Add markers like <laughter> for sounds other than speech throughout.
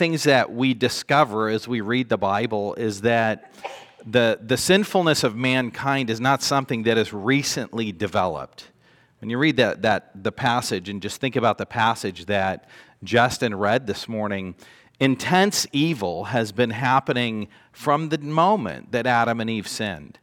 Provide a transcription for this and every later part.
things that we discover as we read the Bible is that the, the sinfulness of mankind is not something that is recently developed. When you read that, that the passage and just think about the passage that Justin read this morning, intense evil has been happening from the moment that Adam and Eve sinned.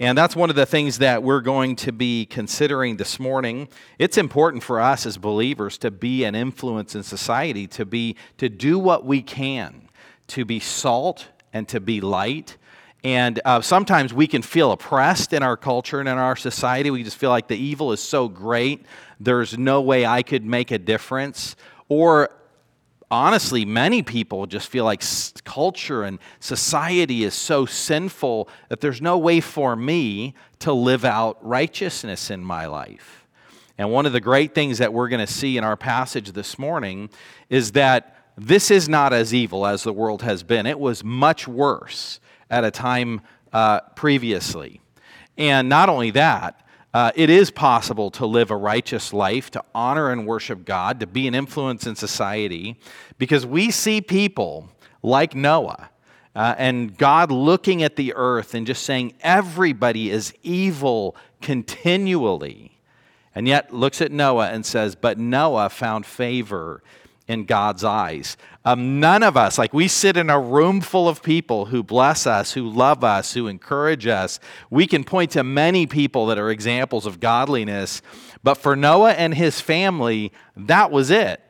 And that's one of the things that we're going to be considering this morning. It's important for us as believers to be an influence in society, to be to do what we can, to be salt and to be light. And uh, sometimes we can feel oppressed in our culture and in our society. We just feel like the evil is so great, there's no way I could make a difference. Or honestly, many people just feel like culture and society is so sinful that there's no way for me to live out righteousness in my life. And one of the great things that we're going to see in our passage this morning is that this is not as evil as the world has been. It was much worse at a time uh, previously. And not only that, uh, it is possible to live a righteous life, to honor and worship God, to be an influence in society, because we see people like Noah uh, and God looking at the earth and just saying everybody is evil continually. And yet looks at Noah and says, But Noah found favor in God's eyes. Um, none of us, like we sit in a room full of people who bless us, who love us, who encourage us. We can point to many people that are examples of godliness. But for Noah and his family, that was it.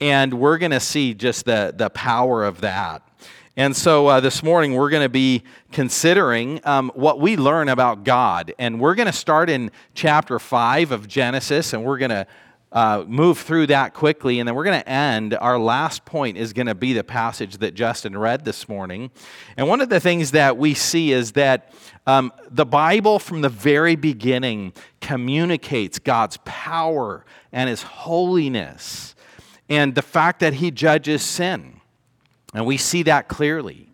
And we're going to see just the, the power of that. And so uh, this morning we're going to be considering um, what we learn about God. And we're going to start in chapter 5 of Genesis, and we're going to uh, move through that quickly, and then we're going to end. Our last point is going to be the passage that Justin read this morning. And one of the things that we see is that um, the Bible, from the very beginning, communicates God's power and His holiness and the fact that He judges sin. And we see that clearly.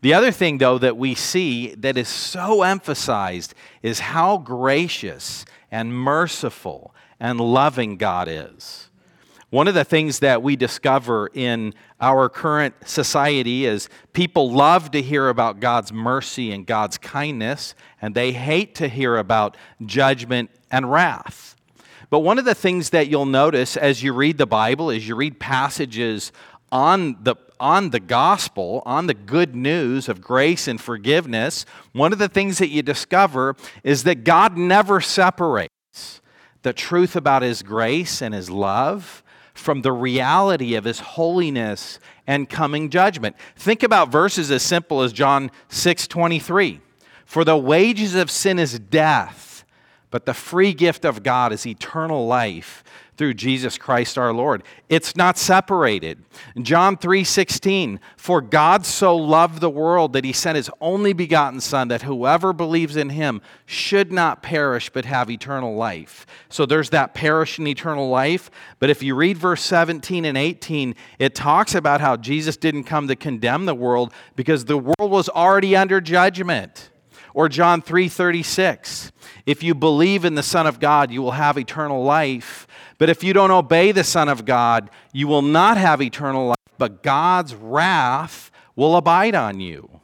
The other thing, though, that we see that is so emphasized is how gracious and merciful and loving God is. One of the things that we discover in our current society is people love to hear about God's mercy and God's kindness, and they hate to hear about judgment and wrath. But one of the things that you'll notice as you read the Bible, as you read passages on the, on the gospel, on the good news of grace and forgiveness, one of the things that you discover is that God never separates the truth about His grace and His love from the reality of His holiness and coming judgment. Think about verses as simple as John 6 23. For the wages of sin is death, but the free gift of God is eternal life through Jesus Christ our Lord. It's not separated. John 3:16, for God so loved the world that he sent his only begotten son that whoever believes in him should not perish but have eternal life. So there's that perish and eternal life, but if you read verse 17 and 18, it talks about how Jesus didn't come to condemn the world because the world was already under judgment. Or John 3:36, if you believe in the son of God, you will have eternal life. But if you don't obey the Son of God, you will not have eternal life, but God's wrath will abide on you.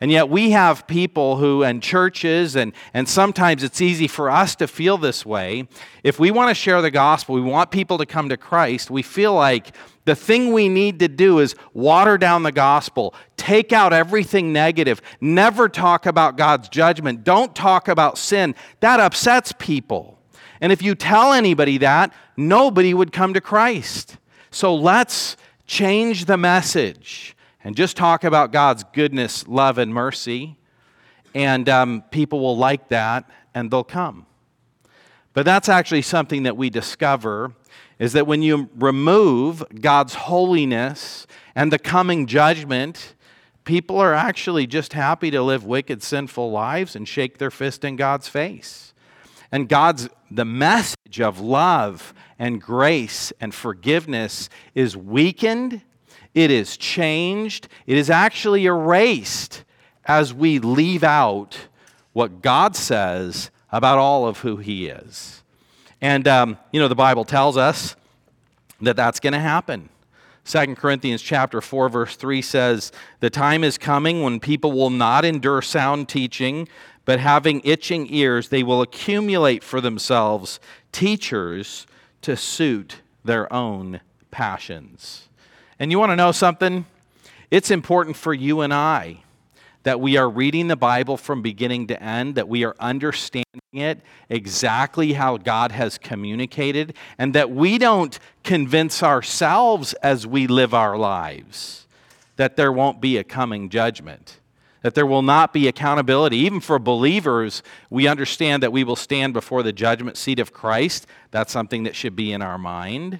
And yet, we have people who, and churches, and, and sometimes it's easy for us to feel this way. If we want to share the gospel, we want people to come to Christ, we feel like the thing we need to do is water down the gospel, take out everything negative, never talk about God's judgment, don't talk about sin. That upsets people. And if you tell anybody that, nobody would come to Christ. So let's change the message and just talk about God's goodness, love, and mercy. And um, people will like that and they'll come. But that's actually something that we discover is that when you remove God's holiness and the coming judgment, people are actually just happy to live wicked, sinful lives and shake their fist in God's face. And God's the message of love and grace and forgiveness is weakened, it is changed, it is actually erased as we leave out what God says about all of who He is. And, um, you know, the Bible tells us that that's going to happen. 2 Corinthians chapter 4 verse 3 says, "The time is coming when people will not endure sound teaching, but having itching ears, they will accumulate for themselves teachers to suit their own passions." And you want to know something? It's important for you and I that we are reading the Bible from beginning to end, that we are understanding it exactly how God has communicated, and that we don't convince ourselves as we live our lives that there won't be a coming judgment, that there will not be accountability. Even for believers, we understand that we will stand before the judgment seat of Christ. That's something that should be in our mind.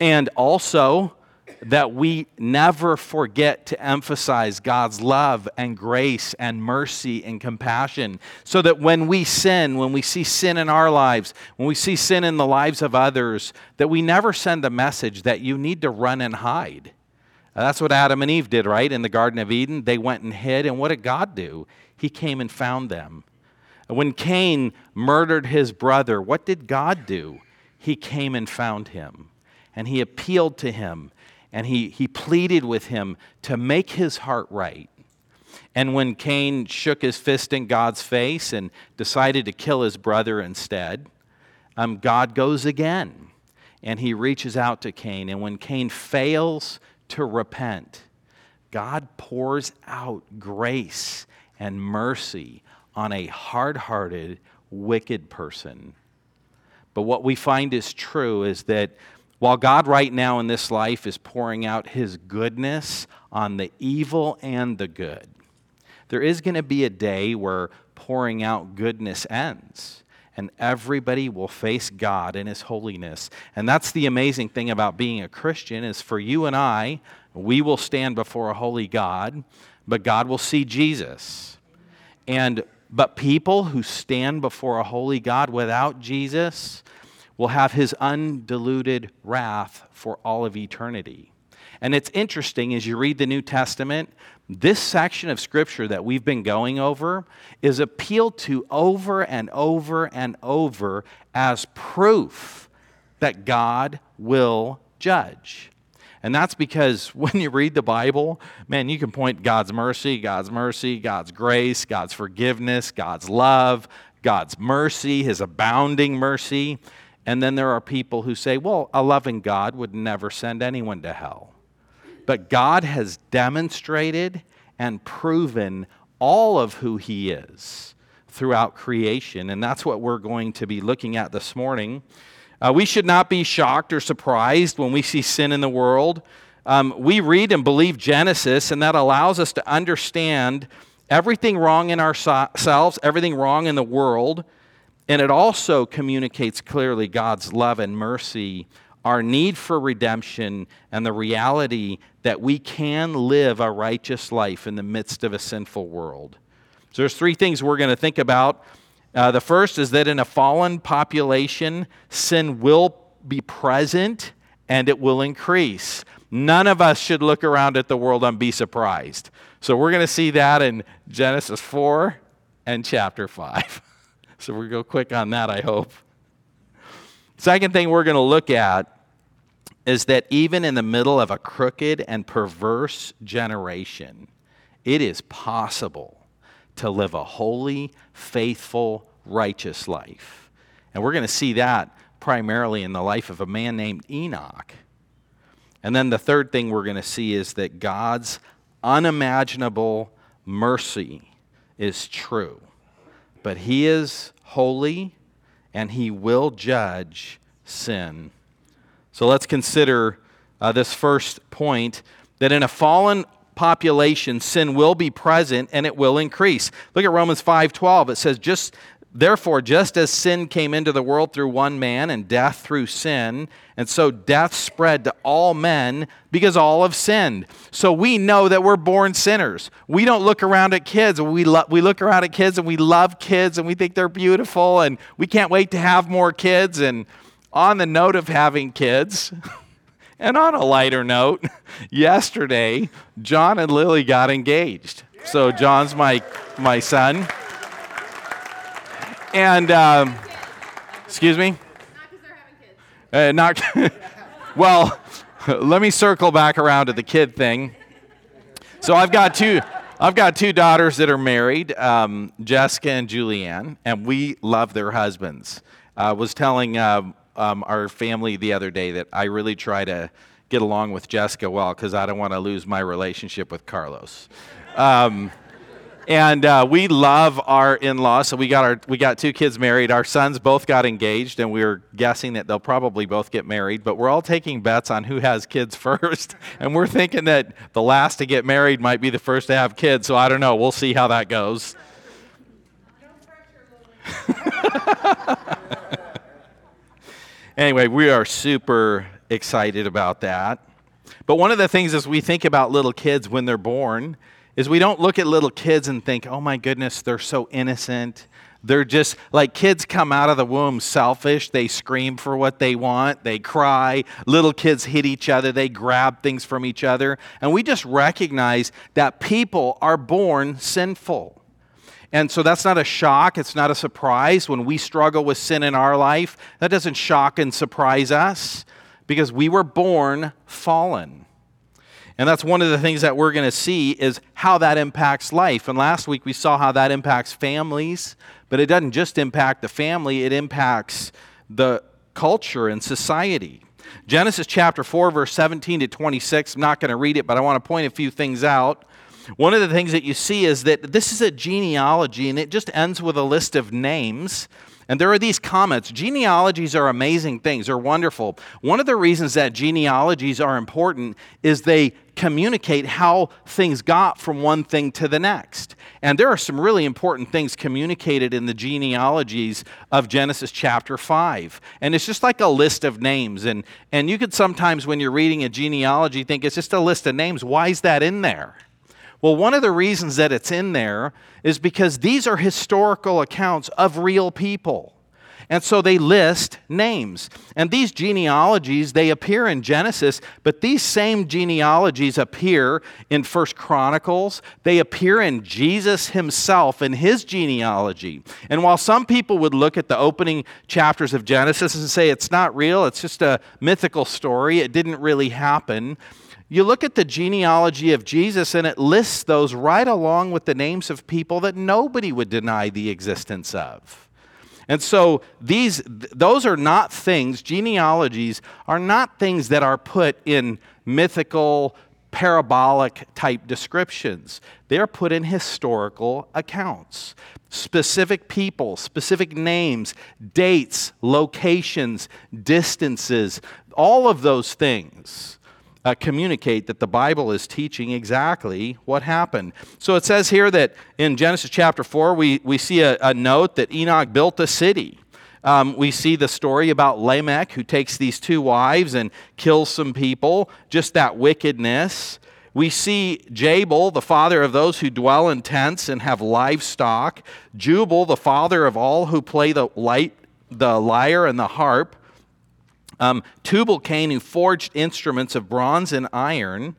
And also, that we never forget to emphasize God's love and grace and mercy and compassion. So that when we sin, when we see sin in our lives, when we see sin in the lives of others, that we never send the message that you need to run and hide. That's what Adam and Eve did, right? In the Garden of Eden, they went and hid. And what did God do? He came and found them. When Cain murdered his brother, what did God do? He came and found him. And he appealed to him and he, he pleaded with him to make his heart right. And when Cain shook his fist in God's face and decided to kill his brother instead, um, God goes again and he reaches out to Cain. And when Cain fails to repent, God pours out grace and mercy on a hard hearted, wicked person. But what we find is true is that while God, right now in this life, is pouring out his goodness on the evil and the good, there is going to be a day where pouring out goodness ends and everybody will face God in his holiness. And that's the amazing thing about being a Christian is for you and I, we will stand before a holy God, but God will see Jesus. And but people who stand before a holy God without Jesus, will have his undiluted wrath for all of eternity. And it's interesting as you read the New Testament, this section of scripture that we've been going over is appealed to over and over and over as proof that God will judge. And that's because <laughs> when you read the Bible, man, you can point God's mercy, God's mercy, God's grace, God's forgiveness, God's love, God's mercy, his abounding mercy. And then there are people who say, well, a loving God would never send anyone to hell. But God has demonstrated and proven all of who He is throughout creation. And that's what we're going to be looking at this morning. Uh, we should not be shocked or surprised when we see sin in the world. Um, we read and believe Genesis, and that allows us to understand everything wrong in ourselves, everything wrong in the world, and it also communicates clearly God's love and mercy, our need for redemption, and the reality that we can live a righteous life in the midst of a sinful world. So there's three things we're going to think about. Uh, the first is that in a fallen population, sin will be present and it will increase. None of us should look around at the world and be surprised. So we're going to see that in Genesis 4 and chapter 5. <laughs> So to go quick on that, I hope. Second thing we're going to look at is that even in the middle of a crooked and perverse generation, it is possible to live a holy, faithful, righteous life. And we're going to see that primarily in the life of a man named Enoch. And then the third thing we're going to see is that God's unimaginable mercy is true but he is holy and he will judge sin. So let's consider uh, this first point that in a fallen population sin will be present and it will increase. Look at Romans 5:12. It says just Therefore, just as sin came into the world through one man and death through sin, and so death spread to all men because all have sinned. So we know that we're born sinners. We don't look around at kids. We, lo- we look around at kids and we love kids and we think they're beautiful and we can't wait to have more kids. And on the note of having kids, <laughs> and on a lighter note, <laughs> yesterday, John and Lily got engaged. So John's my, my son. And, um, excuse me? Not because they're having kids. Uh, not, <laughs> well, <laughs> let me circle back around to the kid thing. So I've got two. I've got two daughters that are married, um, Jessica and Julianne, and we love their husbands. I was telling uh, um, our family the other day that I really try to get along with Jessica well because I don't want to lose my relationship with Carlos. Um, and uh, we love our in-laws. So we got our we got two kids married. Our sons both got engaged, and we are guessing that they'll probably both get married. But we're all taking bets on who has kids <laughs> first, and we're thinking that the last to get married might be the first to have kids. So I don't know. We'll see how that goes. <laughs> anyway, we are super excited about that. But one of the things as we think about little kids when they're born is we don't look at little kids and think, oh my goodness, they're so innocent. They're just like kids come out of the womb selfish. They scream for what they want. They cry. Little kids hit each other. They grab things from each other. And we just recognize that people are born sinful. And so that's not a shock. It's not a surprise when we struggle with sin in our life. That doesn't shock and surprise us because we were born fallen. And that's one of the things that we're going to see is how that impacts life. And last week we saw how that impacts families, but it doesn't just impact the family, it impacts the culture and society. Genesis chapter 4, verse 17 to 26. I'm not going to read it, but I want to point a few things out. One of the things that you see is that this is a genealogy, and it just ends with a list of names. And there are these comments. Genealogies are amazing things, they're wonderful. One of the reasons that genealogies are important is they communicate how things got from one thing to the next. And there are some really important things communicated in the genealogies of Genesis chapter 5. And it's just like a list of names. And, and you could sometimes, when you're reading a genealogy, think it's just a list of names. Why is that in there? Well, one of the reasons that it's in there is because these are historical accounts of real people. And so they list names. And these genealogies, they appear in Genesis, but these same genealogies appear in First Chronicles. They appear in Jesus himself in his genealogy. And while some people would look at the opening chapters of Genesis and say it's not real, it's just a mythical story, it didn't really happen, you look at the genealogy of Jesus and it lists those right along with the names of people that nobody would deny the existence of. And so these those are not things genealogies are not things that are put in mythical parabolic type descriptions. They're put in historical accounts. Specific people, specific names, dates, locations, distances, all of those things uh, communicate that the Bible is teaching exactly what happened. So it says here that in Genesis chapter 4, we, we see a, a note that Enoch built a city. Um, we see the story about Lamech, who takes these two wives and kills some people, just that wickedness. We see Jabal, the father of those who dwell in tents and have livestock. Jubal, the father of all who play the, light, the lyre and the harp. Um, Tubal Cain, who forged instruments of bronze and iron.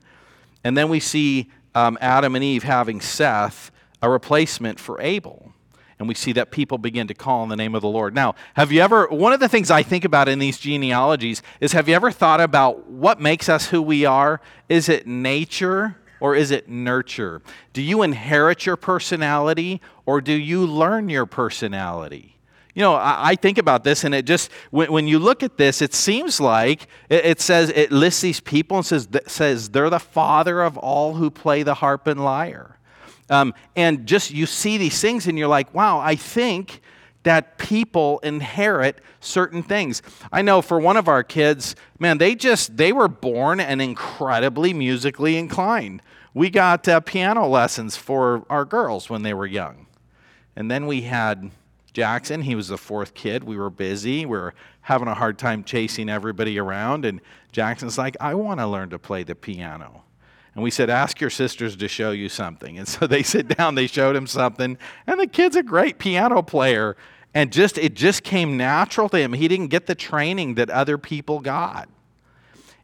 And then we see um, Adam and Eve having Seth, a replacement for Abel. And we see that people begin to call on the name of the Lord. Now, have you ever, one of the things I think about in these genealogies is have you ever thought about what makes us who we are? Is it nature or is it nurture? Do you inherit your personality or do you learn your personality? You know, I, I, think about this, and it just, when, when you look at this, it seems like it, it, says, it lists these people and says, says they're the father of all who play the harp and lyre. Um, and just you see these things, and you're like, wow, I think that people inherit certain things. I know for one of our kids, man, they just, they were born and incredibly musically inclined. We got uh, piano lessons for our girls when they were young. And then we had Jackson. He was the fourth kid. We were busy. We were having a hard time chasing everybody around. And Jackson's like, I want to learn to play the piano. And we said, Ask your sisters to show you something. And so they <laughs> sit down, they showed him something. And the kid's a great piano player. And just it just came natural to him. He didn't get the training that other people got.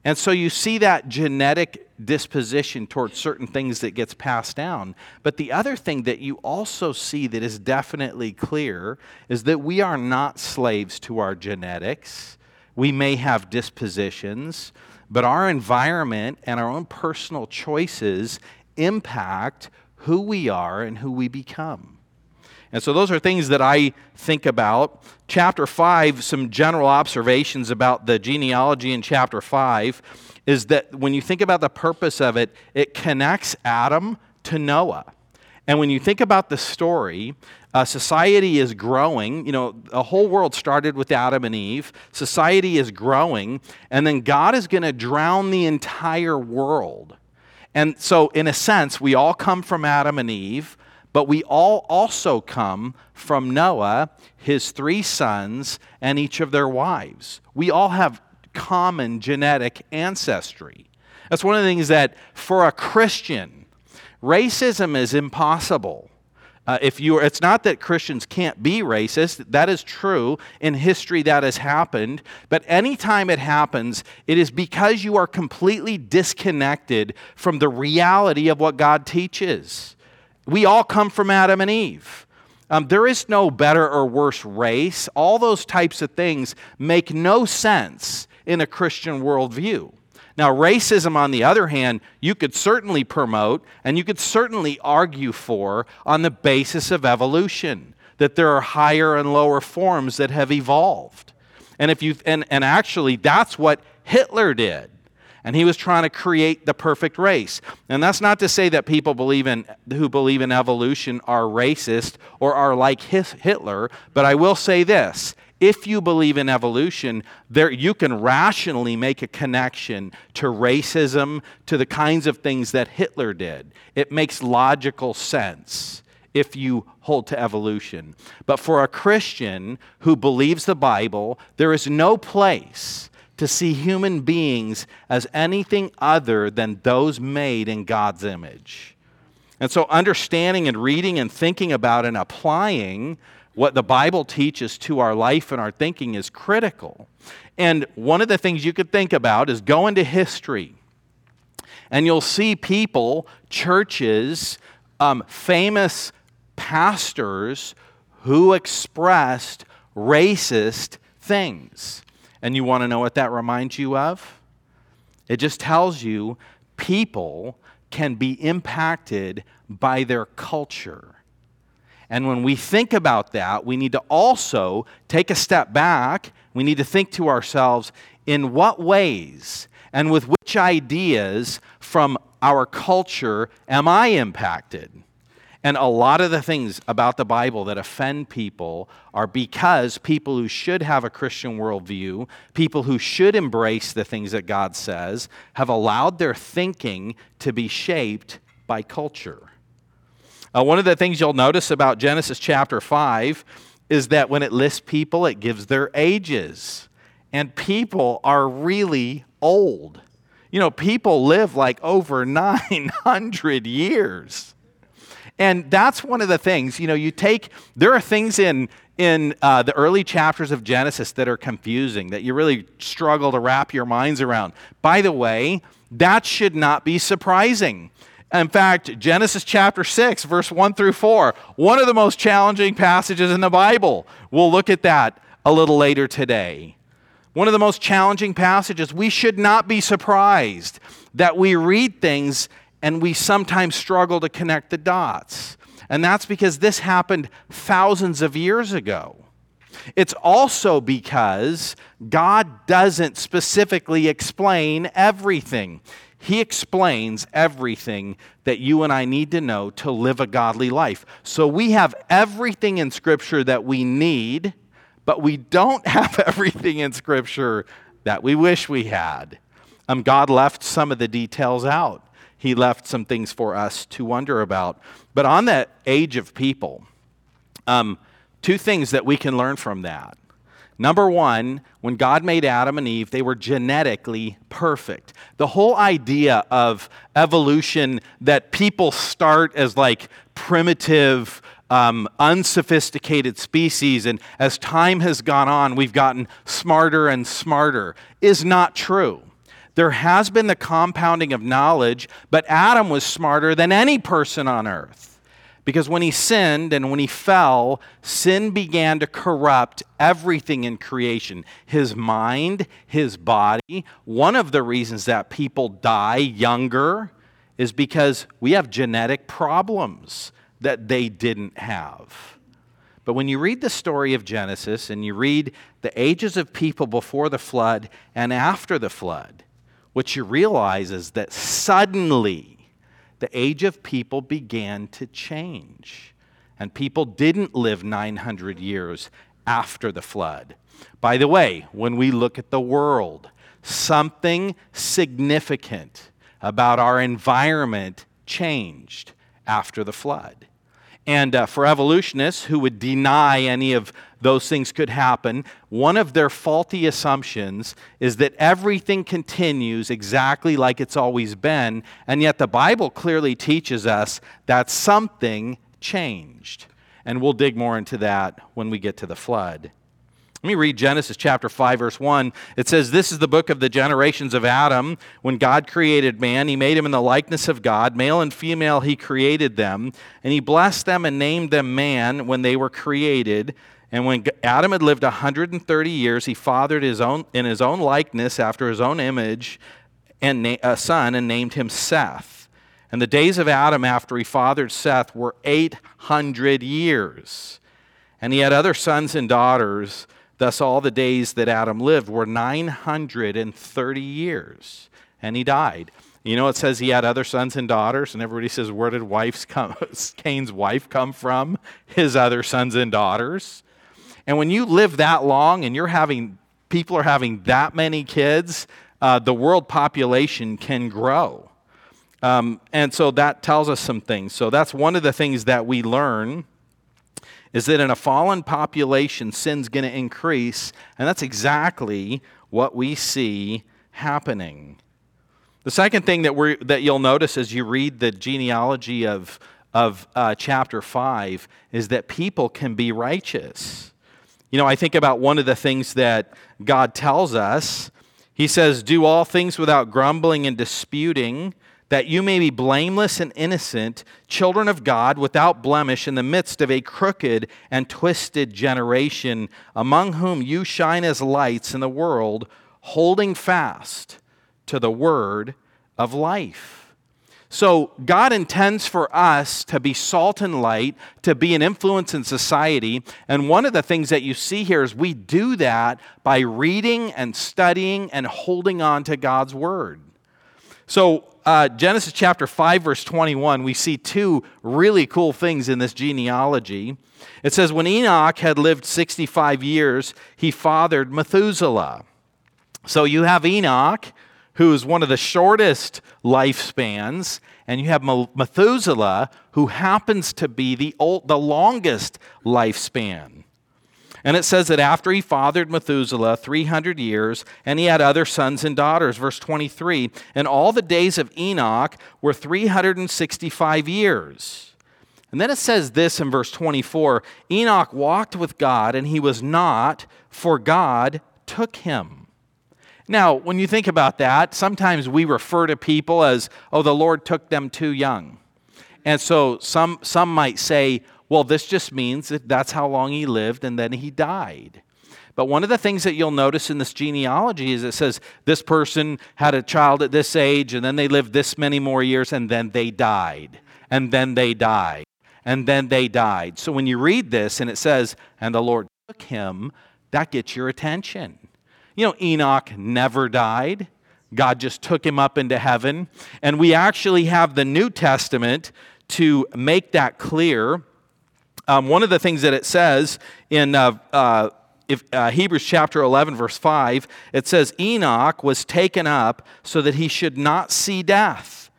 And so you see that genetic disposition towards certain things that gets passed down. But the other thing that you also see that is definitely clear is that we are not slaves to our genetics. We may have dispositions, but our environment and our own personal choices impact who we are and who we become. And so those are things that I think about. Chapter 5, some general observations about the genealogy in chapter 5 is that when you think about the purpose of it, it connects Adam to Noah. And when you think about the story, uh, society is growing. You know, the whole world started with Adam and Eve. Society is growing, and then God is going to drown the entire world. And so, in a sense, we all come from Adam and Eve, but we all also come from Noah, his three sons, and each of their wives. We all have common genetic ancestry. That's one of the things that, for a Christian, racism is impossible. Uh, if you are, it's not that Christians can't be racist. That is true. In history, that has happened. But anytime it happens, it is because you are completely disconnected from the reality of what God teaches. We all come from Adam and Eve. Um, there is no better or worse race. All those types of things make no sense in a Christian worldview. Now, racism, on the other hand, you could certainly promote and you could certainly argue for on the basis of evolution, that there are higher and lower forms that have evolved. And, if you, and, and actually, that's what Hitler did. And he was trying to create the perfect race. And that's not to say that people believe in, who believe in evolution are racist or are like Hitler, but I will say this if you believe in evolution, there, you can rationally make a connection to racism, to the kinds of things that Hitler did. It makes logical sense if you hold to evolution. But for a Christian who believes the Bible, there is no place to see human beings as anything other than those made in God's image. And so, understanding and reading and thinking about and applying what the Bible teaches to our life and our thinking is critical. And one of the things you could think about is go into history, and you'll see people, churches, um, famous pastors who expressed racist things. And you want to know what that reminds you of? It just tells you people can be impacted by their culture. And when we think about that, we need to also take a step back. We need to think to ourselves in what ways and with which ideas from our culture am I impacted? And a lot of the things about the Bible that offend people are because people who should have a Christian worldview, people who should embrace the things that God says, have allowed their thinking to be shaped by culture. Uh, one of the things you'll notice about Genesis chapter 5 is that when it lists people, it gives their ages. And people are really old. You know, people live like over <laughs> 900 years. And that's one of the things, you know, you take, there are things in, in uh, the early chapters of Genesis that are confusing, that you really struggle to wrap your minds around. By the way, that should not be surprising in fact, Genesis chapter 6, verse 1 through 4, one of the most challenging passages in the Bible. We'll look at that a little later today. One of the most challenging passages. We should not be surprised that we read things and we sometimes struggle to connect the dots. And that's because this happened thousands of years ago. It's also because God doesn't specifically explain everything. He explains everything that you and I need to know to live a godly life. So we have everything in Scripture that we need, but we don't <laughs> have everything in Scripture that we wish we had. Um, God left some of the details out. He left some things for us to wonder about. But on that age of people, um, two things that we can learn from that. Number one, when God made Adam and Eve, they were genetically perfect. The whole idea of evolution that people start as like primitive, um, unsophisticated species, and as time has gone on, we've gotten smarter and smarter, is not true. There has been the compounding of knowledge, but Adam was smarter than any person on earth. Because when he sinned and when he fell, sin began to corrupt everything in creation his mind, his body. One of the reasons that people die younger is because we have genetic problems that they didn't have. But when you read the story of Genesis and you read the ages of people before the flood and after the flood, what you realize is that suddenly the age of people began to change. And people didn't live 900 years after the flood. By the way, when we look at the world, something significant about our environment changed after the flood. And uh, for evolutionists who would deny any of those things could happen, one of their faulty assumptions is that everything continues exactly like it's always been, and yet the Bible clearly teaches us that something changed. And we'll dig more into that when we get to the flood. Let me read Genesis chapter 5, verse 1. It says, This is the book of the generations of Adam. When God created man, he made him in the likeness of God. Male and female, he created them. And he blessed them and named them man when they were created. And when Adam had lived 130 years, he fathered his own, in his own likeness, after his own image, and na- a son, and named him Seth. And the days of Adam after he fathered Seth were 800 years. And he had other sons and daughters. Thus, all the days that Adam lived were 930 years, and he died. You know, it says he had other sons and daughters, and everybody says, Where did wife's come, <laughs> Cain's wife come from? His other sons and daughters. And when you live that long and you're having, people are having that many kids, uh, the world population can grow. Um, and so that tells us some things. So that's one of the things that we learn is that in a fallen population, sin's going to increase, and that's exactly what we see happening. The second thing that, we that you'll notice as you read the genealogy of, of uh, chapter 5 is that people can be righteous. You know, I think about one of the things that God tells us. He says, Do all things without grumbling and disputing that you may be blameless and innocent, children of God, without blemish, in the midst of a crooked and twisted generation, among whom you shine as lights in the world, holding fast to the word of life. So, God intends for us to be salt and light, to be an influence in society. And one of the things that you see here is we do that by reading and studying and holding on to God's word. So, uh, Genesis chapter 5, verse 21, we see two really cool things in this genealogy. It says, When Enoch had lived 65 years, he fathered Methuselah. So you have Enoch, who is one of the shortest lifespans, and you have Methuselah, who happens to be the, old, the longest lifespan. And it says that after he fathered Methuselah 300 years, and he had other sons and daughters, verse 23, and all the days of Enoch were 365 years. And then it says this in verse 24 Enoch walked with God, and he was not, for God took him. Now, when you think about that, sometimes we refer to people as, oh, the Lord took them too young. And so some, some might say, well, this just means that that's how long he lived and then he died. But one of the things that you'll notice in this genealogy is it says this person had a child at this age and then they lived this many more years and then they died. And then they died. And then they died. So when you read this and it says, and the Lord took him, that gets your attention. You know, Enoch never died. God just took him up into heaven. And we actually have the New Testament to make that clear. Um, one of the things that it says in uh, uh, if, uh, Hebrews chapter 11, verse 5, it says, Enoch was taken up so that he should not see death.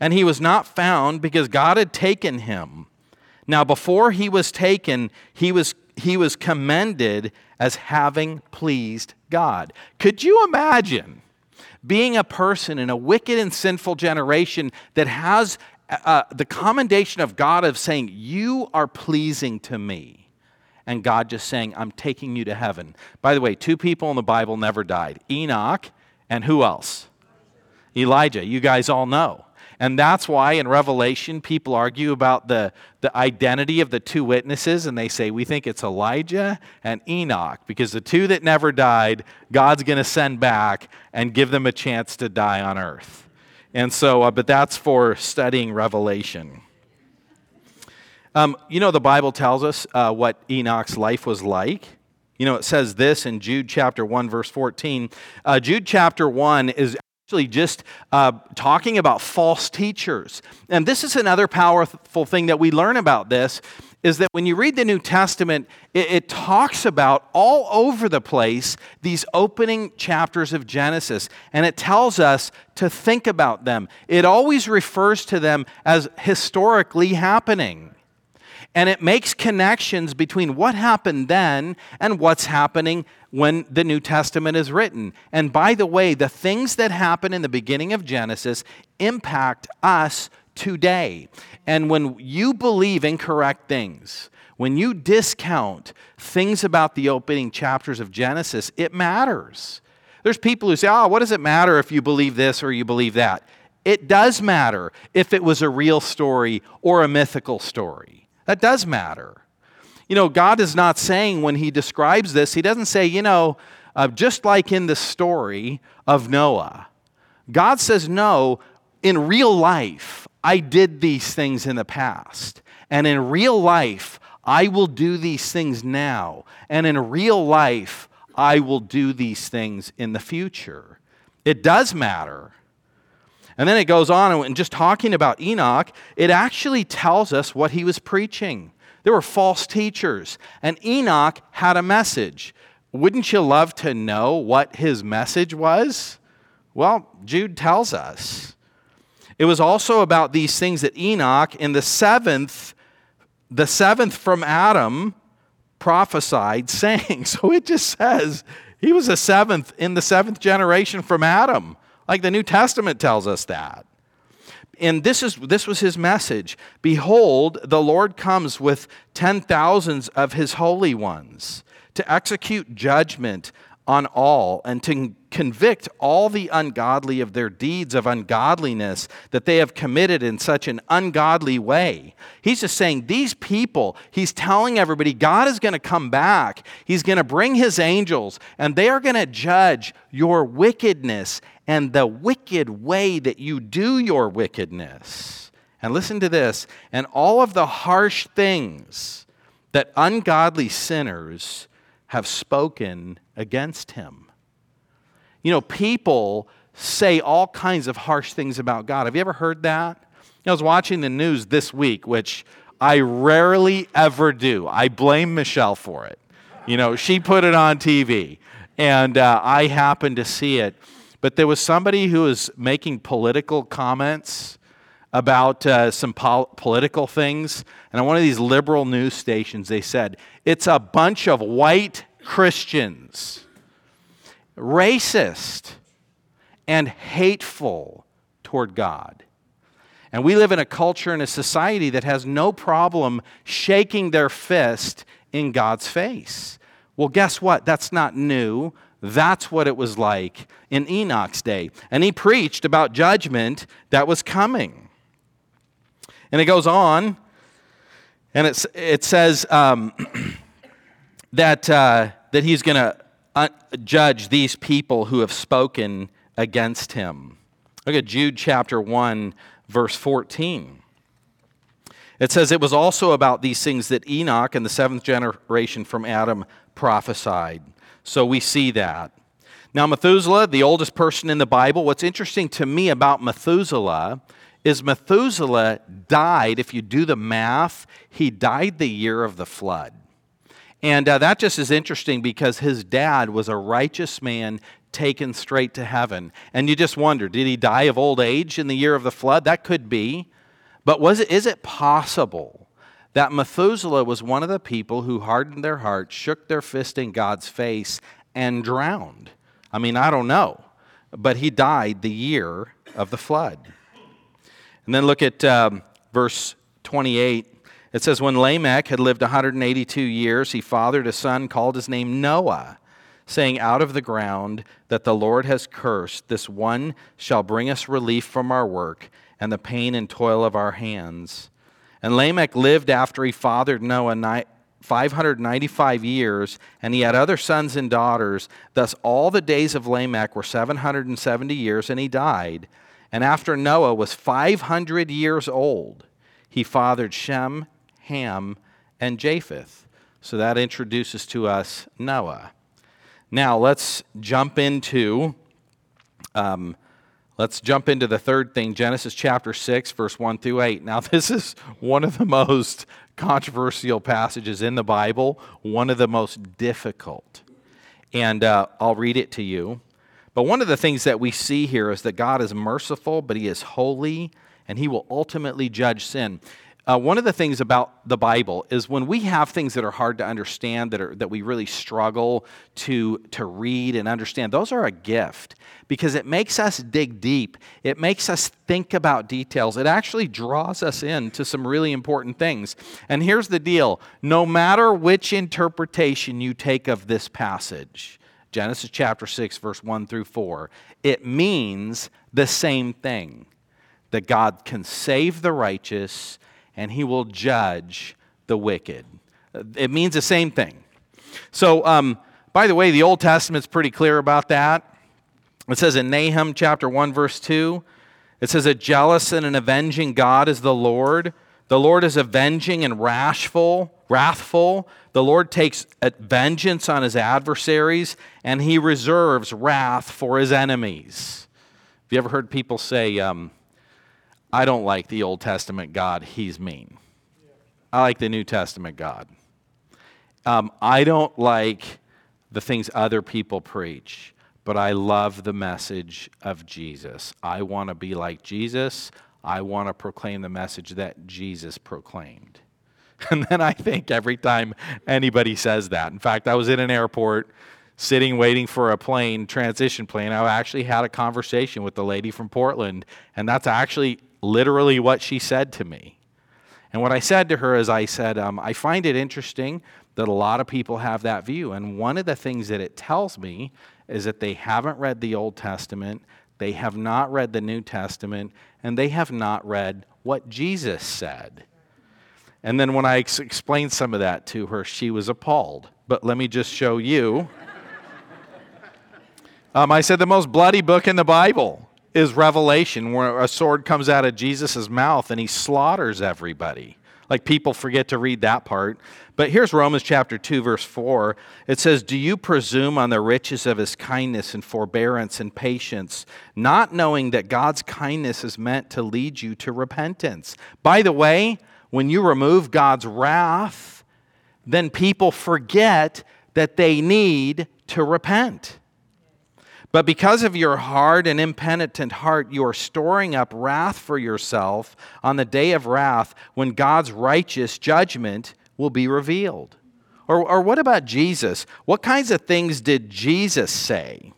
And he was not found because God had taken him. Now, before he was taken, he was, he was commended as having pleased God. Could you imagine being a person in a wicked and sinful generation that has uh, the commendation of God of saying, You are pleasing to me. And God just saying, I'm taking you to heaven. By the way, two people in the Bible never died Enoch and who else? Elijah. You guys all know. And that's why in Revelation, people argue about the, the identity of the two witnesses, and they say, we think it's Elijah and Enoch, because the two that never died, God's going to send back and give them a chance to die on earth. And so, uh, but that's for studying Revelation. Um, you know, the Bible tells us uh, what Enoch's life was like. You know, it says this in Jude chapter 1, verse 14. Uh, Jude chapter 1 is actually just uh, talking about false teachers. And this is another powerful thing that we learn about this is that when you read the New Testament, it, it, talks about all over the place these opening chapters of Genesis, and it tells us to think about them. It always refers to them as historically happening. And it makes connections between what happened then and what's happening when the New Testament is written. And by the way, the things that happen in the beginning of Genesis impact us today. And when you believe incorrect things, when you discount things about the opening chapters of Genesis, it matters. There's people who say, oh, what does it matter if you believe this or you believe that? It does matter if it was a real story or a mythical story. That does matter. You know, God is not saying when He describes this, He doesn't say, you know, uh, just like in the story of Noah. God says, no, in real life, I did these things in the past. And in real life, I will do these things now. And in real life, I will do these things in the future. It does matter. And then it goes on, and just talking about Enoch, it actually tells us what he was preaching. There were false teachers, and Enoch had a message. Wouldn't you love to know what his message was? Well, Jude tells us. It was also about these things that Enoch, in the seventh, the seventh from Adam, prophesied, <laughs> saying. So it just says he was a seventh in the seventh generation from Adam. Like the New Testament tells us that. And this, is, this was his message Behold, the Lord comes with ten thousands of his holy ones to execute judgment on all and to convict all the ungodly of their deeds of ungodliness that they have committed in such an ungodly way. He's just saying, these people, he's telling everybody, God is going to come back. He's going to bring his angels, and they are going to judge your wickedness and the wicked way that you do your wickedness. And listen to this and all of the harsh things that ungodly sinners have spoken against him. You know, people say all kinds of harsh things about God. Have you ever heard that? I was watching the news this week, which I rarely ever do. I blame Michelle for it. You know, she put it on TV, and uh, I happened to see it. But there was somebody who was making political comments about uh, some pol- political things. And on one of these liberal news stations, they said, it's a bunch of white Christians, racist and hateful toward God. And we live in a culture and a society that has no problem shaking their fist in God's face. Well, guess what? That's not new. That's what it was like in Enoch's day. And he preached about judgment that was coming. And it goes on, and it's, it says um, <clears throat> that, uh, that he's going to uh, judge these people who have spoken against him. Look at Jude chapter 1, verse 14. It says, It was also about these things that Enoch and the seventh generation from Adam prophesied. So we see that. Now, Methuselah, the oldest person in the Bible, what's interesting to me about Methuselah is Methuselah died, if you do the math, he died the year of the flood. And uh, that just is interesting because his dad was a righteous man taken straight to heaven. And you just wonder, did he die of old age in the year of the flood? That could be. But was it, is it possible that Methuselah was one of the people who hardened their hearts, shook their fist in God's face, and drowned. I mean, I don't know, but he died the year of the flood. And then look at um, verse 28. It says, When Lamech had lived 182 years, he fathered a son, called his name Noah, saying, Out of the ground that the Lord has cursed, this one shall bring us relief from our work and the pain and toil of our hands. And Lamech lived after he fathered Noah 595 years, and he had other sons and daughters. Thus, all the days of Lamech were 770 years, and he died. And after Noah was 500 years old, he fathered Shem, Ham, and Japheth. So that introduces to us Noah. Now, let's jump into. Um, Let's jump into the third thing Genesis chapter 6, verse 1 through 8. Now, <laughs> this is one of the most controversial passages in the Bible, one of the most difficult. And uh, I'll read it to you. But one of the things that we see here is that God is merciful, but He is holy, and He will ultimately judge sin. Uh, one of the things about the Bible is when we have things that are hard to understand, that, are, that we really struggle to, to read and understand, those are a gift because it makes us dig deep. It makes us think about details. It actually draws us into some really important things. And here's the deal no matter which interpretation you take of this passage, Genesis chapter 6, verse 1 through 4, it means the same thing that God can save the righteous and he will judge the wicked. It means the same thing. So, um, by the way, the Old Testament's pretty clear about that. It says in Nahum chapter 1, verse 2, it says, A jealous and an avenging God is the Lord. The Lord is avenging and wrathful, wrathful. The Lord takes vengeance on his adversaries, and he reserves wrath for his enemies. Have you ever heard people say, um, I don't like the Old Testament God, he's mean. I like the New Testament God. Um, I don't like the things other people preach, but I love the message of Jesus. I want to be like Jesus. I want to proclaim the message that Jesus proclaimed. <laughs> And then I think every time anybody says that, in fact, I was in an airport sitting waiting for a plane, transition plane. I actually had a conversation with the lady from Portland, and that's actually literally what she said to me. And what I said to her is, I said, um, I find it interesting that a lot of people have that view. And one of the things that it tells me is that they haven't read the Old Testament, they have not read the New Testament, and they have not read what Jesus said. And then when I ex- explained some of that to her, she was appalled. But let me just show you. <laughs> Um, I said, the most bloody book in the Bible is Revelation, where a sword comes out of Jesus' mouth and he slaughters everybody. Like people forget to read that part. But here's Romans chapter 2, verse 4. It says, Do you presume on the riches of his kindness and forbearance and patience, not knowing that God's kindness is meant to lead you to repentance? By the way, when you remove God's wrath, then people forget that they need to repent. But because of your hard and impenitent heart, you are storing up wrath for yourself on the day of wrath when God's righteous judgment will be revealed. Or, or what about Jesus? What kinds of things did Jesus say?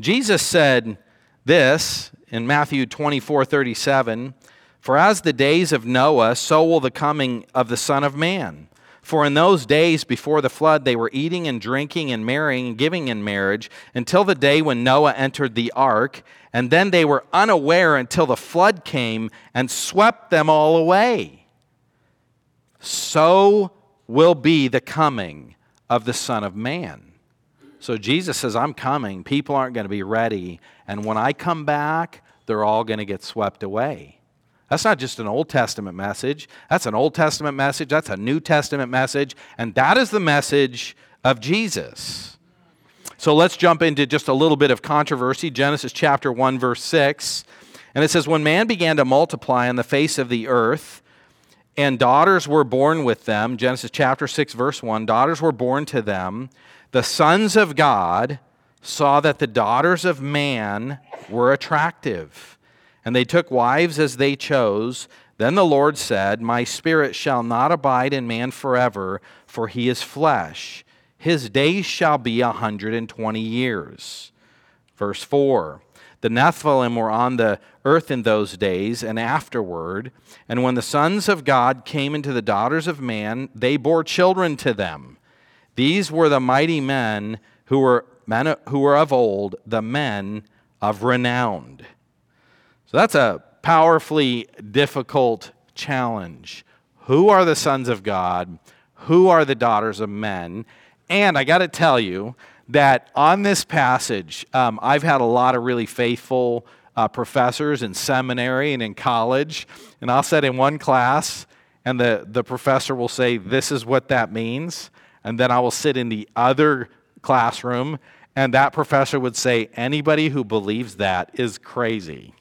Jesus said this in Matthew 24 37 For as the days of Noah, so will the coming of the Son of Man. For in those days before the flood, they were eating and drinking and marrying and giving in marriage until the day when Noah entered the ark. And then they were unaware until the flood came and swept them all away. So will be the coming of the Son of Man. So Jesus says, I'm coming. People aren't going to be ready. And when I come back, they're all going to get swept away. That's not just an Old Testament message. That's an Old Testament message. That's a New Testament message. And that is the message of Jesus. So let's jump into just a little bit of controversy. Genesis chapter 1, verse 6. And it says, When man began to multiply on the face of the earth, and daughters were born with them, Genesis chapter 6, verse 1, daughters were born to them, the sons of God saw that the daughters of man were attractive and they took wives as they chose. Then the Lord said, My spirit shall not abide in man forever, for he is flesh. His days shall be a hundred and twenty years. Verse 4 The Nephilim were on the earth in those days and afterward. And when the sons of God came into the daughters of man, they bore children to them. These were the mighty men who were, men who were of old, the men of renown. So that's a powerfully difficult challenge. Who are the sons of God? Who are the daughters of men? And I got to tell you that on this passage, um, I've had a lot of really faithful uh, professors in seminary and in college. And I'll sit in one class, and the, the professor will say, This is what that means. And then I will sit in the other classroom, and that professor would say, Anybody who believes that is crazy.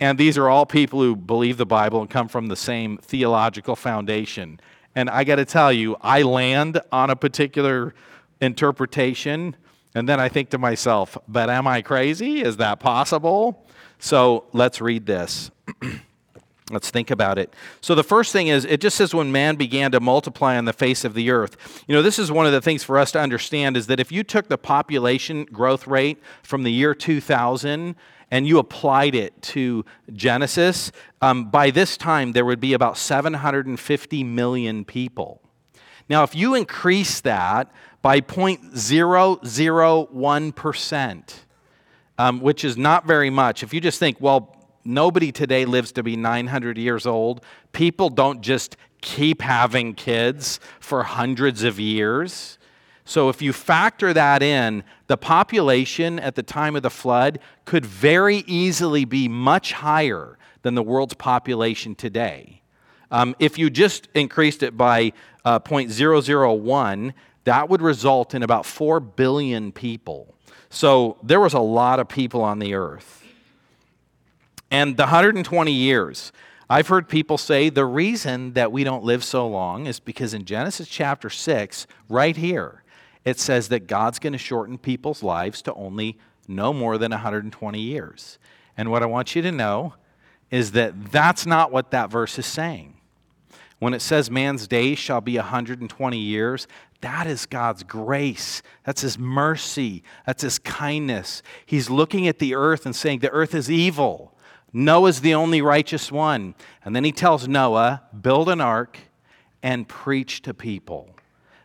And these are all people who believe the Bible and come from the same theological foundation. And I got to tell you, I land on a particular interpretation, and then I think to myself, but am I crazy? Is that possible? So let's read this. <clears throat> Let's think about it. So, the first thing is, it just says when man began to multiply on the face of the earth. You know, this is one of the things for us to understand is that if you took the population growth rate from the year 2000 and you applied it to Genesis, um, by this time there would be about 750 million people. Now, if you increase that by 0.001%, um, which is not very much, if you just think, well, nobody today lives to be 900 years old, people don't just keep having kids for hundreds of years. So, if you factor that in, the population at the time of the flood could very easily be much higher than the world's population today. Um, if you just increased it by uh, 0.001, that would result in about 4 billion people. So, there was a lot of people on the earth. And the 120 years, I've heard people say the reason that we don't live so long is because in Genesis chapter 6, right here, it says that God's going to shorten people's lives to only no more than 120 years. And what I want you to know is that that's not what that verse is saying. When it says man's days shall be 120 years, that is God's grace. That's His mercy. That's His kindness. He's looking at the earth and saying, The earth is evil. Noah's the only righteous one. And then He tells Noah, Build an ark and preach to people.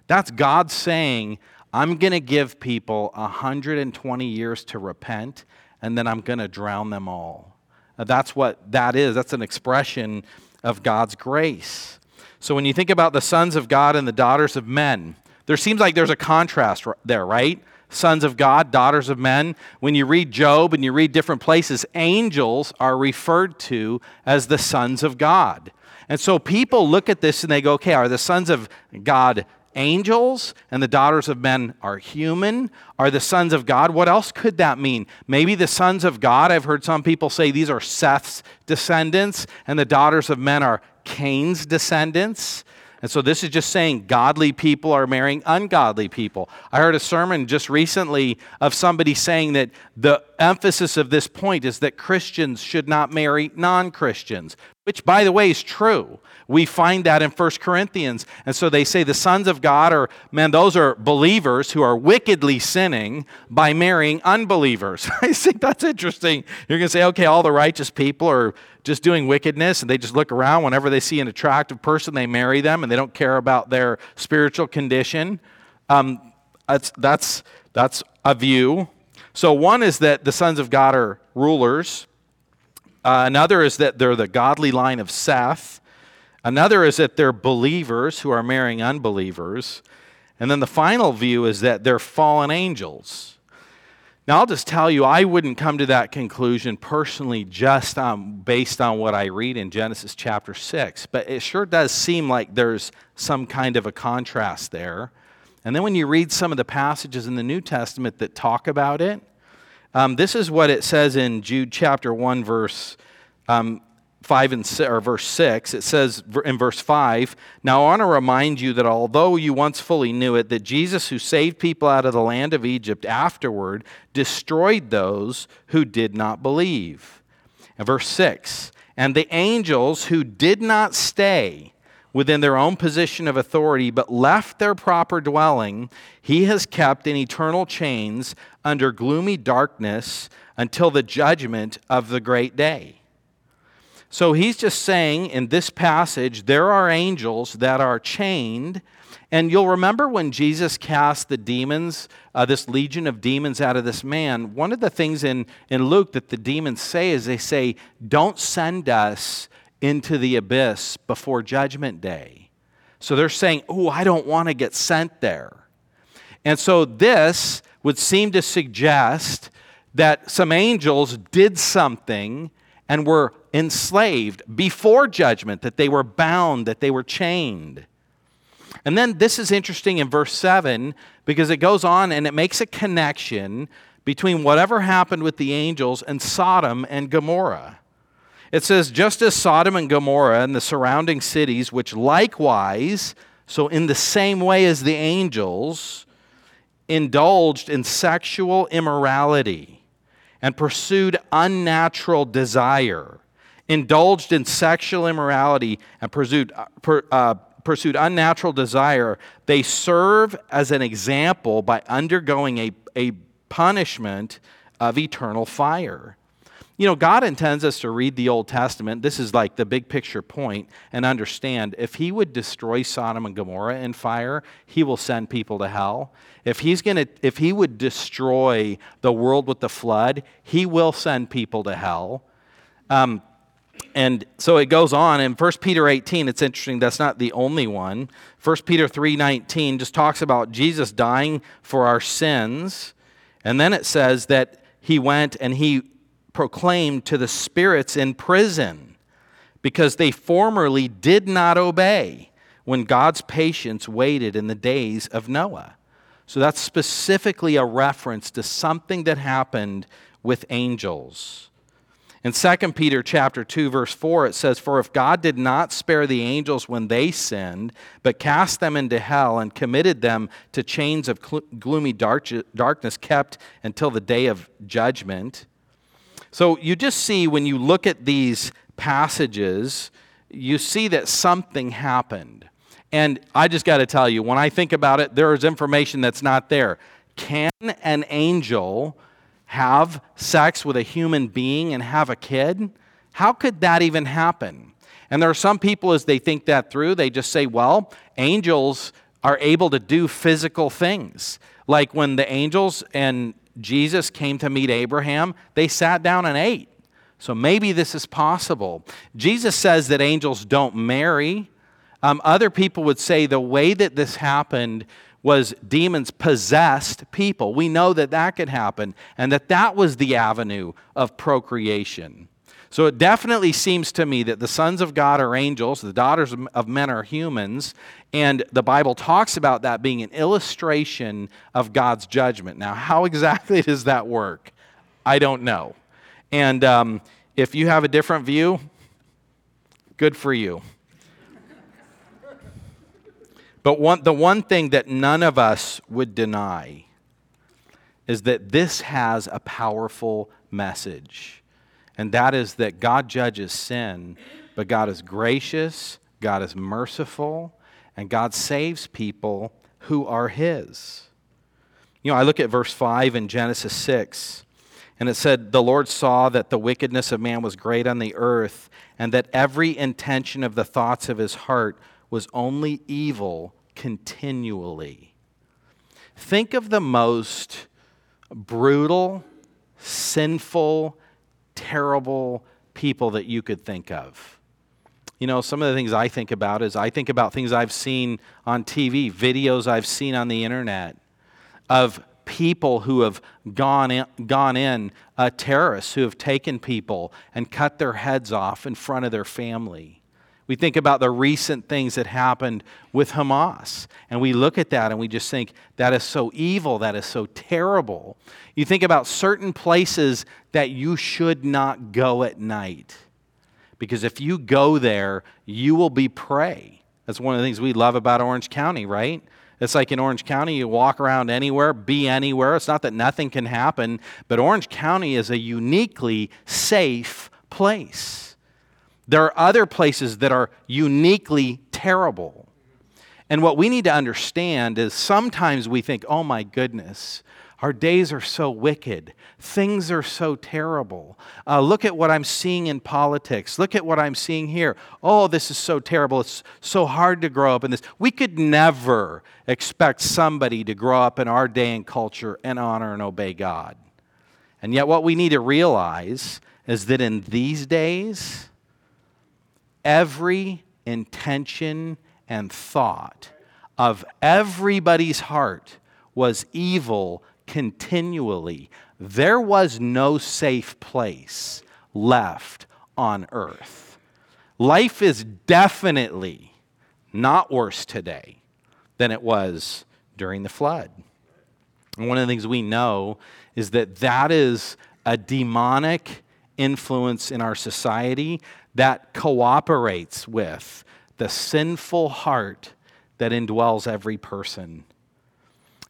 That's God saying, I'm going to give people 120 years to repent, and then I'm going to drown them all. Uh, that's what that is. That's an expression of God's grace. So when you think about the sons of God and the daughters of men, there seems like there's a contrast there, right? Sons of God, daughters of men. When you read Job and you read different places, angels are referred to as the sons of God. And so people look at this and they go, okay, are the sons of God angels and the daughters of men are human, are the sons of God. What else could that mean? Maybe the sons of God, I've heard some people say these are Seth's descendants, and the daughters of men are Cain's descendants. And so this is just saying godly people are marrying ungodly people. I heard a sermon just recently of somebody saying that the emphasis of this point is that Christians should not marry non Christians, which, by the way, is true. We find that in 1 Corinthians. And so they say the sons of God are, man, those are believers who are wickedly sinning by marrying unbelievers. <laughs> I think that's interesting. You're going to say, okay, all the righteous people are just doing wickedness and they just look around whenever they see an attractive person, they marry them and they don't care about their spiritual condition. Um, that's, that's, that's a view. So, one is that the sons of God are rulers. Uh, another is that they're the godly line of Seth. Another is that they're believers who are marrying unbelievers. And then the final view is that they're fallen angels. Now, I'll just tell you, I wouldn't come to that conclusion personally just um, based on what I read in Genesis chapter 6, but it sure does seem like there's some kind of a contrast there. And then when you read some of the passages in the New Testament that talk about it, um, this is what it says in Jude chapter 1, verse um, 5 and or verse 6 it says in verse 5 now i want to remind you that although you once fully knew it that jesus who saved people out of the land of egypt afterward destroyed those who did not believe. And verse 6 and the angels who did not stay within their own position of authority but left their proper dwelling he has kept in eternal chains under gloomy darkness until the judgment of the great day So he's just saying in this passage, there are angels that are chained. And you'll remember when Jesus cast the demons, uh, this legion of demons out of this man, one of the things in, in Luke that the demons say is they say, Don't send us into the abyss before judgment day. So they're saying, Oh, I don't want to get sent there. And so this would seem to suggest that some angels did something and were enslaved before judgment, that they were bound, that they were chained. And then this is interesting in verse 7 because it goes on and it makes a connection between whatever happened with the angels and Sodom and Gomorrah. It says, just as Sodom and Gomorrah and the surrounding cities, which likewise, so in the same way as the angels, indulged in sexual immorality and pursued unnatural desire, indulged in sexual immorality and pursued, uh, uh, pursued unnatural desire, they serve as an example by undergoing a, a punishment of eternal fire. You know, God intends us to read the Old Testament. This is like the big picture point, and understand if He would destroy Sodom and Gomorrah in fire, He will send people to hell. If He's gonna, if He would destroy the world with the flood, He will send people to hell. Um, and so it goes on in 1 Peter 18, it's interesting, that's not the only one. 1 Peter 3:19 just talks about Jesus dying for our sins. And then it says that he went and he proclaimed to the spirits in prison because they formerly did not obey when God's patience waited in the days of Noah. So that's specifically a reference to something that happened with angels. In 2 Peter chapter 2 verse 4 it says for if God did not spare the angels when they sinned but cast them into hell and committed them to chains of gloomy darkness kept until the day of judgment so you just see when you look at these passages, you see that something happened. And I just got to tell you, when I think about it, there is information that's not there. Can an angel have sex with a human being and have a kid? How could that even happen? And there are some people, as they think that through, they just say, well, angels are able to do physical things. Like when the angels and Jesus came to meet Abraham, they sat down and ate. So maybe this is possible. Jesus says that angels don't marry. Um, other people would say the way that this happened was demons possessed people. We know that that could happen and that that was the avenue of procreation. So it definitely seems to me that the sons of God are angels, the daughters of men are humans, and the Bible talks about that being an illustration of God's judgment. Now, how exactly <laughs> does that work? I don't know. And um, if you have a different view, good for you. But one, the one thing that none of us would deny is that this has a powerful message and that is that God judges sin, but God is gracious, God is merciful, and God saves people who are His. You know, I look at verse 5 in Genesis 6, and it said, The Lord saw that the wickedness of man was great on the earth, and that every intention of the thoughts of his heart was only evil continually. Think of the most brutal, sinful, terrible people that you could think of. You know, some of the things I think about is I think about things I've seen on TV, videos I've seen on the internet of people who have gone in, gone in uh, terrorists who have taken people and cut their heads off in front of their family. We think about the recent things that happened with Hamas, and we look at that and we just think, that is so evil, that is so terrible. You think about certain places that you should not go at night, because if you go there, you will be prey. That's one of the things we love about Orange County, right? It's like in Orange County, you walk around anywhere, be anywhere. It's not that nothing can happen, but Orange County is a uniquely safe place. There are other places that are uniquely terrible. And what we need to understand is sometimes we think, oh my goodness, Our days are so wicked. Things are so terrible. Uh, look at what I'm seeing in politics. Look at what I'm seeing here. Oh, this is so terrible. It's so hard to grow up in this. We could never expect somebody to grow up in our day and culture and honor and obey God. And yet, what we need to realize is that in these days, every intention and thought of everybody's heart was evil continually. There was no safe place left on earth. Life is definitely not worse today than it was during the flood. And one of the things we know is that that is a demonic influence in our society that cooperates with the sinful heart that indwells every person.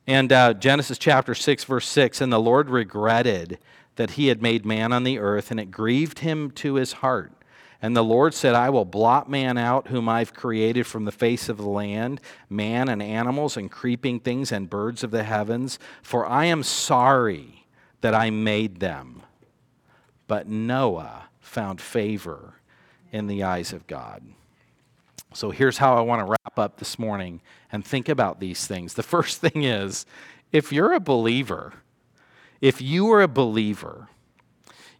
And uh, Genesis chapter 6, verse 6 And the Lord regretted that he had made man on the earth, and it grieved him to his heart. And the Lord said, I will blot man out, whom I've created from the face of the land, man and animals and creeping things and birds of the heavens, for I am sorry that I made them. But Noah found favor in the eyes of God. So here's how I want to wrap up this morning and think about these things. The <laughs> first thing is if you're a believer, if you are a believer,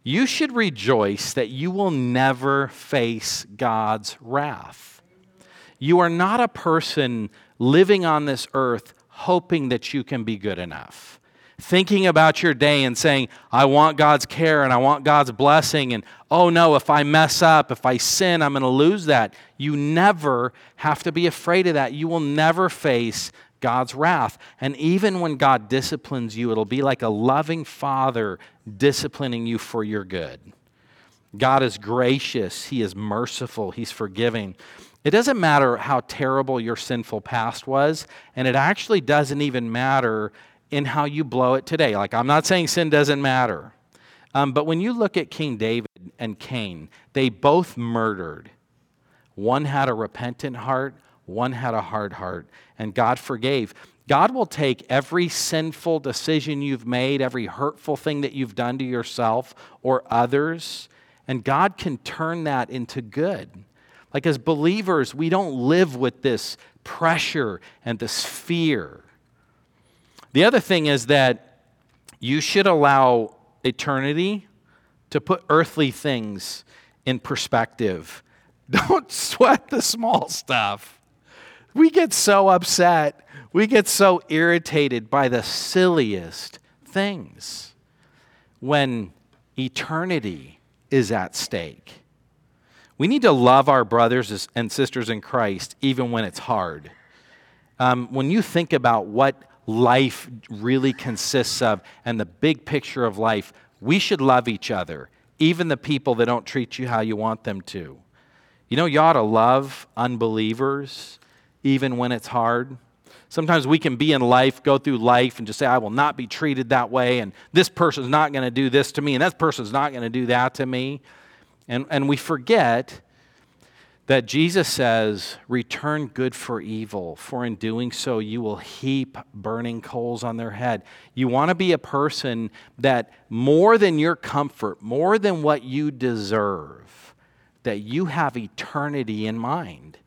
you should rejoice that you will never face God's wrath. You are not a person living on this earth hoping that you can be good enough thinking about your day and saying, I want God's care and I want God's blessing, and oh no, if I mess up, if I sin, I'm going to lose that. You never have to be afraid of that. You will never face God's wrath. And even when God disciplines you, it'll be like a loving father disciplining you for your good. God is gracious, He is merciful, He's forgiving. It doesn't matter how terrible your sinful past was, and it actually doesn't even matter in how you blow it today. Like, I'm not saying sin doesn't matter. Um, but when you look at King David and Cain, they both murdered. One had a repentant heart, one had a hard heart, and God forgave. God will take every sinful decision you've made, every hurtful thing that you've done to yourself or others, and God can turn that into good. Like as believers, we don't live with this pressure and this fear. The other thing is that you should allow eternity to put earthly things in perspective. <laughs> Don't sweat the small stuff. We get so upset. We get so irritated by the silliest things when eternity is at stake. We need to love our brothers and sisters in Christ even when it's hard. Um, when you think about what life really consists of and the big picture of life, we should love each other, even the people that don't treat you how you want them to. You know, you ought to love unbelievers even when it's hard. Sometimes we can be in life, go through life, and just say, I will not be treated that way, and this person's not going to do this to me, and that person's not going to do that to me. And, and we forget that Jesus says, Return good for evil, for in doing so you will heap burning coals on their head. You want to be a person that more than your comfort, more than what you deserve, that you have eternity in mind.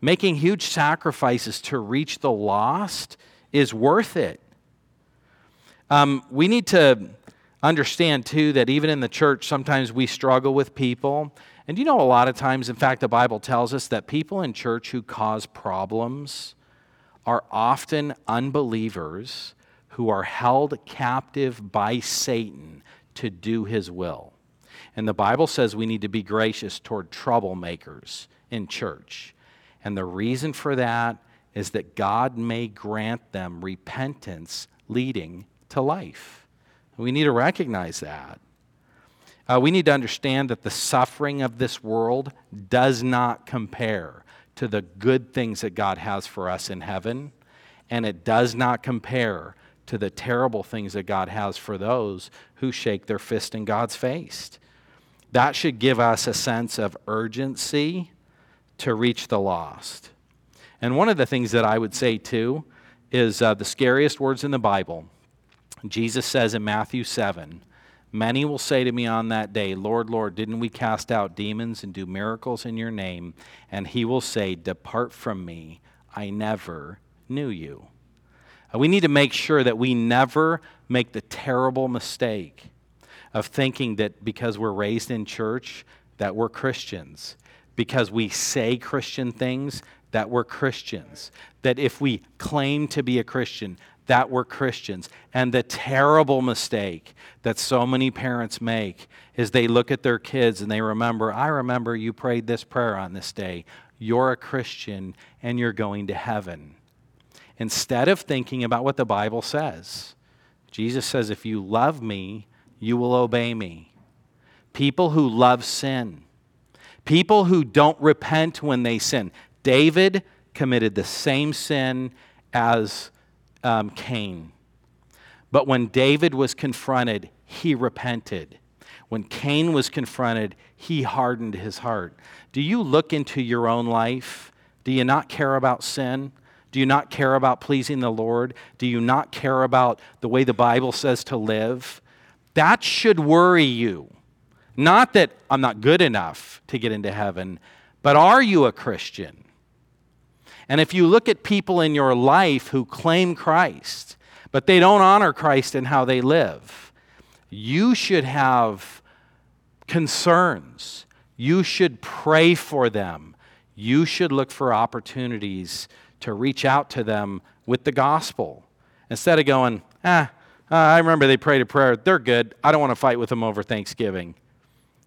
Making huge sacrifices to reach the lost is worth it. Um, we need to understand, too, that even in the church, sometimes we struggle with people and you know, a lot of times, in fact, the Bible tells us that people in church who cause problems are often unbelievers who are held captive by Satan to do his will. And the Bible says we need to be gracious toward troublemakers in church. And the reason for that is that God may grant them repentance leading to life. We need to recognize that. Uh, we need to understand that the suffering of this world does not compare to the good things that God has for us in heaven, and it does not compare to the terrible things that God has for those who shake their fist in God's face. That should give us a sense of urgency to reach the lost. And one of the things that I would say too is uh, the scariest words in the Bible Jesus says in Matthew 7 Many will say to me on that day, Lord, Lord, didn't we cast out demons and do miracles in your name? And he will say, Depart from me, I never knew you. Uh, we need to make sure that we never make the terrible mistake of thinking that because we're raised in church, that we're Christians. Because we say Christian things, that we're Christians. That if we claim to be a Christian, that we're Christians. And the terrible mistake that so many parents make is they look at their kids and they remember, I remember you prayed this prayer on this day. You're a Christian and you're going to heaven. Instead of thinking about what the Bible says, Jesus says, If you love me, you will obey me. People who love sin, people who don't repent when they sin. David committed the same sin as um, Cain. But when David was confronted, he repented. When Cain was confronted, he hardened his heart. Do you look into your own life? Do you not care about sin? Do you not care about pleasing the Lord? Do you not care about the way the Bible says to live? That should worry you. Not that I'm not good enough to get into heaven, but are you a Christian? And if you look at people in your life who claim Christ, but they don't honor Christ in how they live, you should have concerns. You should pray for them. You should look for opportunities to reach out to them with the gospel instead of going, ah, I remember they prayed a prayer. They're good. I don't want to fight with them over Thanksgiving.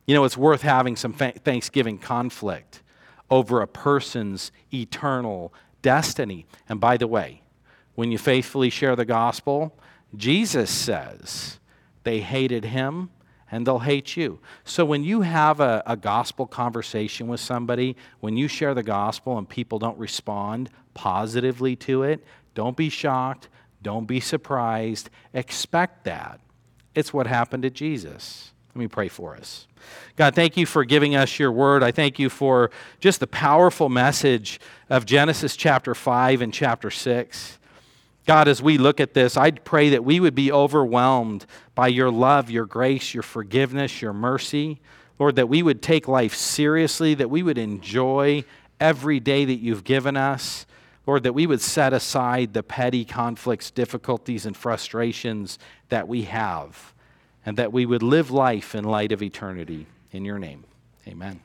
You know, it's worth having some Thanksgiving conflict over a person's eternal destiny. And by the way, when you faithfully share the gospel, Jesus says they hated him and they'll hate you. So when you have a, a, gospel conversation with somebody, when you share the gospel and people don't respond positively to it, don't be shocked, don't be surprised, expect that. It's what happened to Jesus. Let me pray for us. God, thank you for giving us your word. I thank you for just the powerful message of Genesis chapter 5 and chapter 6. God, as we look at this, I pray that we would be overwhelmed by your love, your grace, your forgiveness, your mercy. Lord, that we would take life seriously, that we would enjoy every day that you've given us. Lord, that we would set aside the petty conflicts, difficulties, and frustrations that we have and that we would live life in light of eternity. In your name, amen.